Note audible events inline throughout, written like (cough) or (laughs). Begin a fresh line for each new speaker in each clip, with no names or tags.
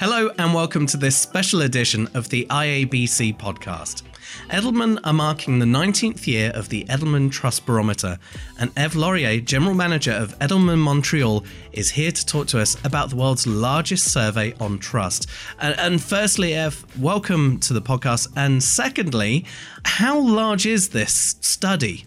Hello, and welcome to this special edition of the IABC podcast. Edelman are marking the 19th year of the Edelman Trust Barometer, and Eve Laurier, General Manager of Edelman Montreal, is here to talk to us about the world's largest survey on trust. And, and firstly, Eve, welcome to the podcast. And secondly, how large is this study?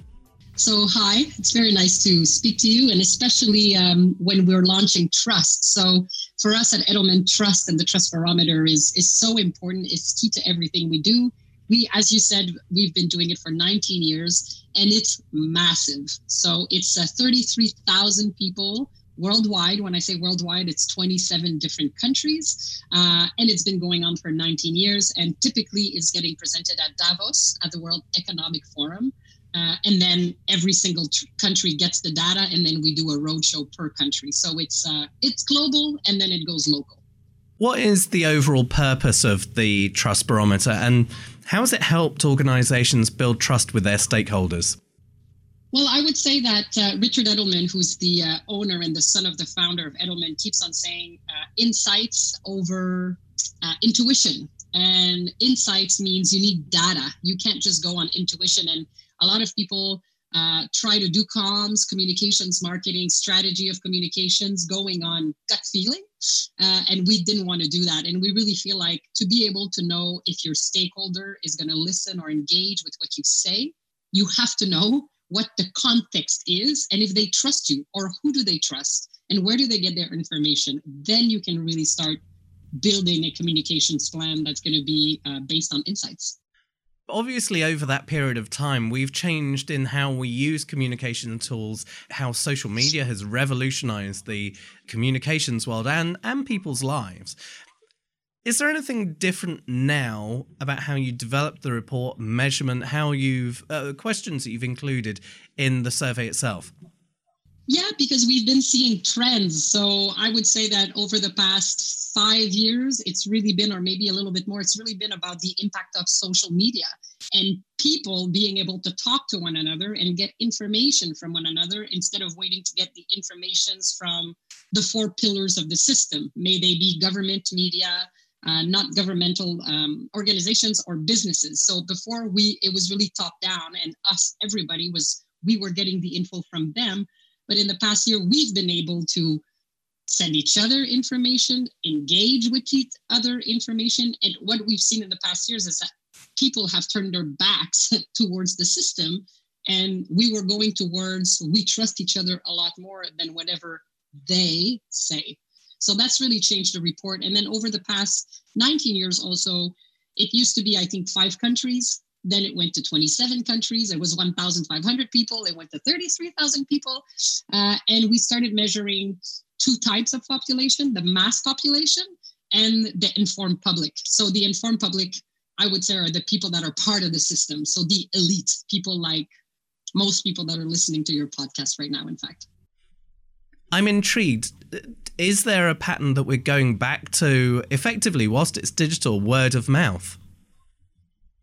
So, hi, it's very nice to speak to you, and especially um, when we're launching trust. So, for us at Edelman, trust and the trust barometer is is so important. It's key to everything we do. We, as you said, we've been doing it for 19 years, and it's massive. So, it's uh, 33,000 people worldwide. When I say worldwide, it's 27 different countries, uh, and it's been going on for 19 years. And typically, is getting presented at Davos at the World Economic Forum. Uh, and then every single tr- country gets the data, and then we do a roadshow per country. So it's uh, it's global, and then it goes local.
What is the overall purpose of the Trust Barometer, and how has it helped organizations build trust with their stakeholders?
Well, I would say that uh, Richard Edelman, who's the uh, owner and the son of the founder of Edelman, keeps on saying uh, insights over uh, intuition. And insights means you need data. You can't just go on intuition and a lot of people uh, try to do comms, communications, marketing, strategy of communications going on gut feeling. Uh, and we didn't want to do that. And we really feel like to be able to know if your stakeholder is going to listen or engage with what you say, you have to know what the context is and if they trust you or who do they trust and where do they get their information. Then you can really start building a communications plan that's going to be uh, based on insights
obviously over that period of time we've changed in how we use communication tools how social media has revolutionized the communications world and and people's lives. Is there anything different now about how you develop the report measurement how you've uh, questions that you've included in the survey itself
yeah, because we've been seeing trends. So I would say that over the past five years, it's really been, or maybe a little bit more, it's really been about the impact of social media and people being able to talk to one another and get information from one another instead of waiting to get the informations from the four pillars of the system. May they be government, media, uh, not governmental um, organizations or businesses. So before we, it was really top down, and us, everybody was, we were getting the info from them but in the past year, we've been able to send each other information, engage with each other information. And what we've seen in the past years is that people have turned their backs (laughs) towards the system. And we were going towards we trust each other a lot more than whatever they say. So that's really changed the report. And then over the past 19 years, also, it used to be, I think, five countries then it went to 27 countries. It was 1,500 people. It went to 33,000 people. Uh, and we started measuring two types of population the mass population and the informed public. So the informed public, I would say, are the people that are part of the system. So the elite, people like most people that are listening to your podcast right now, in fact.
I'm intrigued. Is there a pattern that we're going back to effectively, whilst it's digital, word of mouth?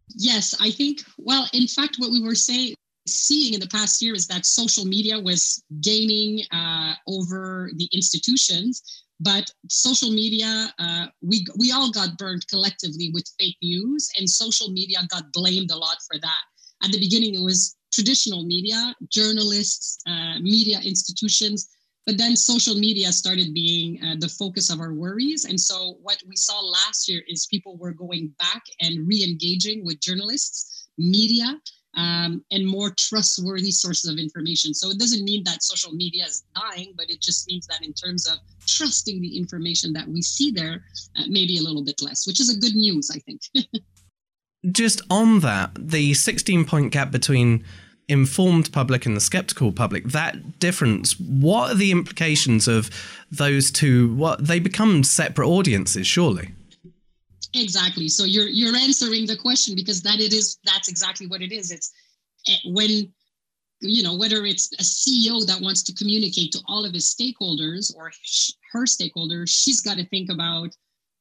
Yes, I think, well, in fact, what we were saying, seeing in the past year is that social media was gaining uh, over the institutions. But social media, uh, we, we all got burned collectively with fake news, and social media got blamed a lot for that. At the beginning, it was traditional media, journalists, uh, media institutions but then social media started being uh, the focus of our worries. And so what we saw last year is people were going back and re engaging with journalists, media, um, and more trustworthy sources of information. So it doesn't mean that social media is dying, but it just means that in terms of trusting the information that we see there, uh, maybe a little bit less, which is a good news, I think. (laughs)
just on that, the 16 point gap between informed public and the skeptical public that difference what are the implications of those two what they become separate audiences surely?
Exactly. So you're you're answering the question because that it is that's exactly what it is. It's eh, when you know whether it's a ceo that wants to communicate to all of his stakeholders or her stakeholders she's got to think about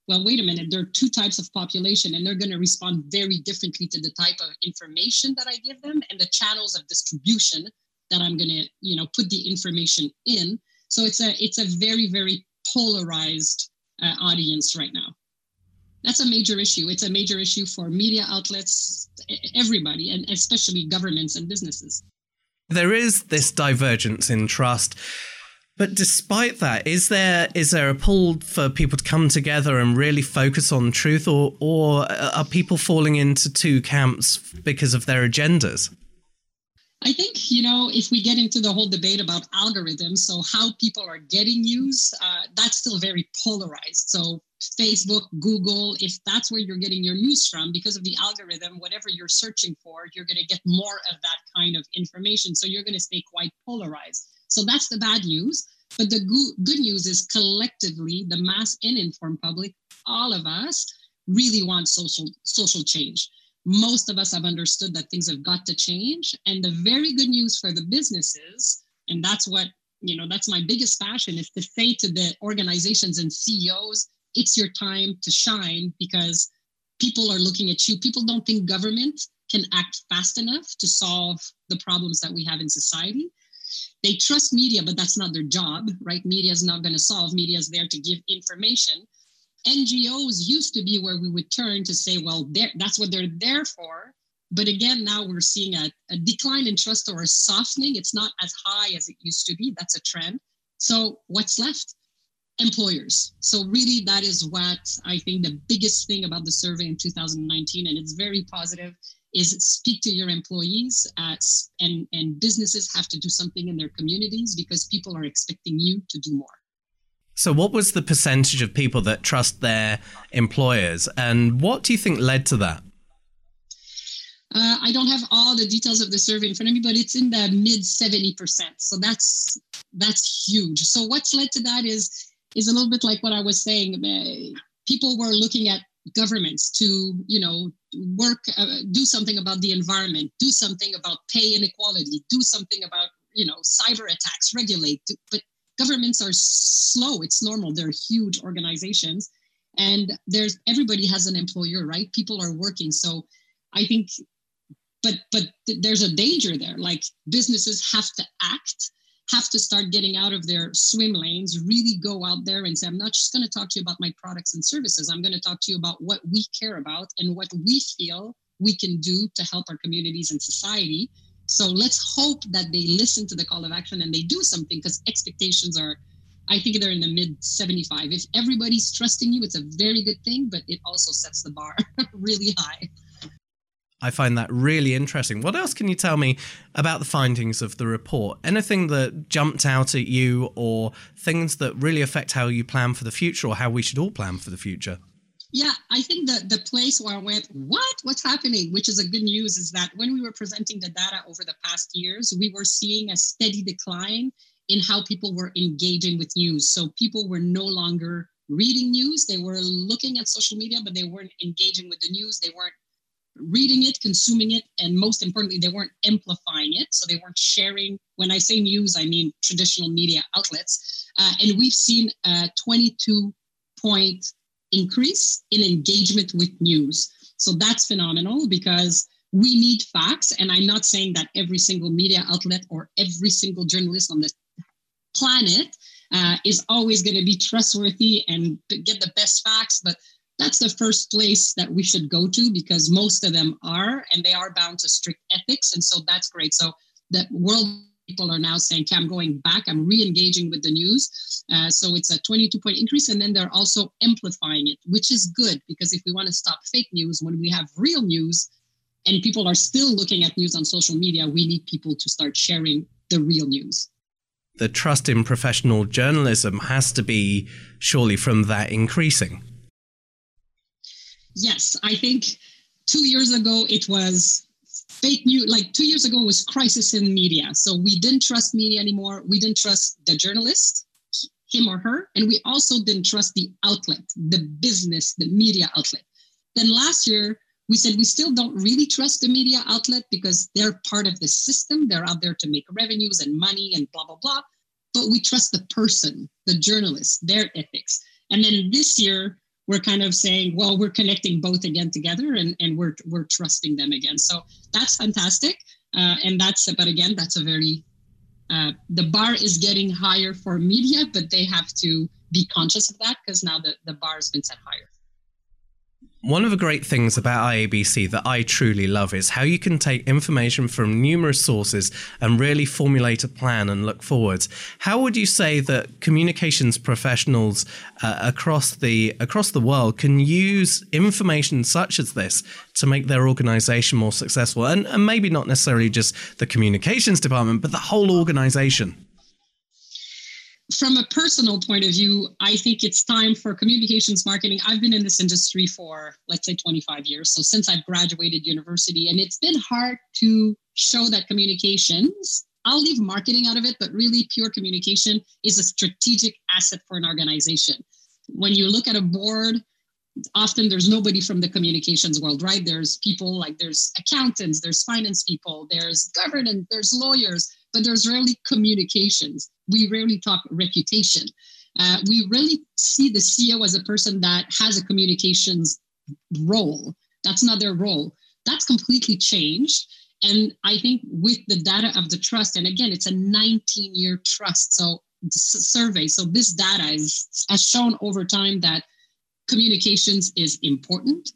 well, wait a minute, there are two types of population and they're going to respond very differently to the type of information that I give them and the channels of distribution that I'm going to, you know, put the information in. So it's a it's a very very polarized uh, audience right now. that's a major issue. It's a major issue for media outlets, everybody, and especially governments and businesses.
There is this divergence in trust. But despite that, is there is there a pull for people to come together and really focus on truth, or or are people falling into two camps because of their agendas?
I think, you know, if we get into the whole debate about algorithms, so how people are getting news, uh, that's still very polarized. So, Facebook, Google, if that's where you're getting your news from, because of the algorithm, whatever you're searching for, you're going to get more of that kind of information. So, you're going to stay quite polarized. So, that's the bad news. But the go- good news is collectively, the mass and informed public, all of us, really want social social change most of us have understood that things have got to change. And the very good news for the businesses, and that's what, you know, that's my biggest passion is to say to the organizations and CEOs, it's your time to shine because people are looking at you. People don't think government can act fast enough to solve the problems that we have in society. They trust media, but that's not their job, right? Media is not going to solve. Media is there to give information. NGOs used to be where we would turn to say, well, that's what they're there for. But again, now we're seeing a, a decline in trust or a softening. It's not as high as it used to be. That's a trend. So what's left? Employers. So really, that is what I think the biggest thing about the survey in 2019, and it's very positive, is speak to your employees uh, and, and businesses have to do something in their communities because people are expecting you to do more.
So, what was the percentage of people that trust their employers, and what do you think led to that?
Uh, I don't have all the details of the survey in front of me, but it's in the mid seventy percent. So that's that's huge. So what's led to that is is a little bit like what I was saying. People were looking at governments to you know work, uh, do something about the environment, do something about pay inequality, do something about you know cyber attacks, regulate. But governments are slow. It's normal. They're huge organizations, and there's everybody has an employer, right? People are working, so I think, but but there's a danger there. Like businesses have to act, have to start getting out of their swim lanes, really go out there and say, I'm not just going to talk to you about my products and services. I'm going to talk to you about what we care about and what we feel we can do to help our communities and society so let's hope that they listen to the call of action and they do something because expectations are, I think they're in the mid 75. If everybody's trusting you, it's a very good thing, but it also sets the bar (laughs) really high.
I find that really interesting. What else can you tell me about the findings of the report? Anything that jumped out at you or things that really affect how you plan for the future or how we should all plan for the future?
Yeah, I think the, the place where I went, what? What's happening? Which is a good news is that when we were presenting the data over the past years, we were seeing a steady decline in how people were engaging with news. So people were no longer reading news. They were looking at social media, but they weren't engaging with the news. They weren't reading it, consuming it, and most importantly, they weren't amplifying it. So they weren't sharing. When I say news, I mean traditional media outlets. Uh, and we've seen a 22 point increase in engagement with news. So that's phenomenal because we need facts. And I'm not saying that every single media outlet or every single journalist on the planet uh, is always going to be trustworthy and get the best facts, but that's the first place that we should go to because most of them are, and they are bound to strict ethics. And so that's great. So the world people are now saying, okay, I'm going back, I'm re engaging with the news. Uh, so it's a 22 point increase. And then they're also amplifying it, which is good because if we want to stop fake news, when we have real news and people are still looking at news on social media, we need people to start sharing the real news.
The trust in professional journalism has to be surely from that increasing.
Yes, I think two years ago it was fake news like two years ago was crisis in media. So we didn't trust media anymore. We didn't trust the journalist him or her and we also didn't trust the outlet the business the media outlet. Then last year we said we still don't really trust the media outlet because they're part of the system. They're out there to make revenues and money and blah blah blah. But we trust the person the journalist their ethics. And then this year we're kind of saying, well, we're connecting both again together and, and we're, we're trusting them again. So that's fantastic. Uh, and that's, but again, that's a very, uh, the bar is getting higher for media, but they have to be conscious of that because now the, the bar has been set higher.
One of the great things about IABC that I truly love is how you can take information from numerous sources and really formulate a plan and look forwards. How would you say that communications professionals uh, across the across the world can use information such as this to make their organization more successful and, and maybe not necessarily just the communications department but the whole organization?
From a personal point of view, I think it's time for communications marketing. I've been in this industry for, let's say, 25 years. So since I've graduated university, and it's been hard to show that communications, I'll leave marketing out of it, but really pure communication is a strategic asset for an organization. When you look at a board, often there's nobody from the communications world, right? There's people like there's accountants, there's finance people, there's governance, there's lawyers, but there's rarely communications we rarely talk reputation. Uh, we really see the CEO as a person that has a communications role. That's not their role. That's completely changed. And I think with the data of the trust, and again, it's a 19 year trust. So survey. So this data is, has shown over time that communications is important.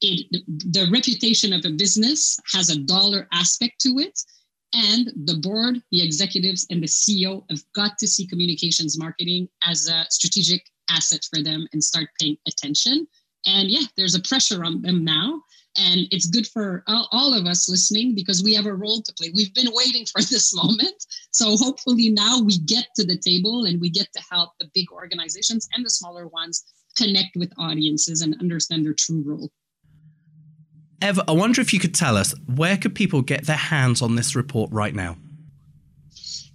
It, the reputation of a business has a dollar aspect to it. And the board, the executives, and the CEO have got to see communications marketing as a strategic asset for them and start paying attention. And yeah, there's a pressure on them now. And it's good for all, of us listening because we have a role to play. We've been waiting for (laughs) this moment. So hopefully now we get to the table and we get to help the big organizations and the smaller ones connect with audiences and understand their true role.
Ev, I wonder if you could tell us where could people get their hands on this report right now?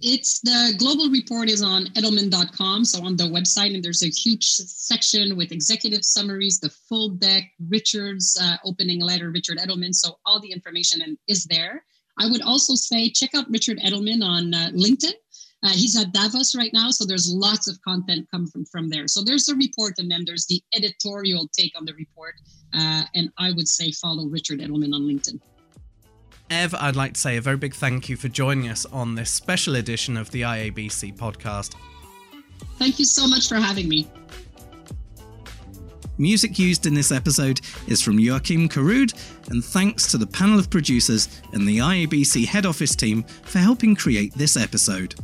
It's the global report is on edelman.com, so on the website, and there's a huge section with executive summaries, the full deck, Richard's uh, opening letter, Richard Edelman. So all the information is there. I would also say check out Richard Edelman on uh, LinkedIn. Uh, he's at Davos right now, so there's lots of content coming from, from there. So there's a report, and then there's the editorial take on the report. Uh, and I would say follow Richard Edelman on LinkedIn.
Ev, I'd like to say a very big thank you for joining us on this special edition of the IABC podcast.
Thank you so much for having me.
Music used in this episode is from Joakim Karud, and thanks to the panel of producers and the IABC head office team for helping create this episode.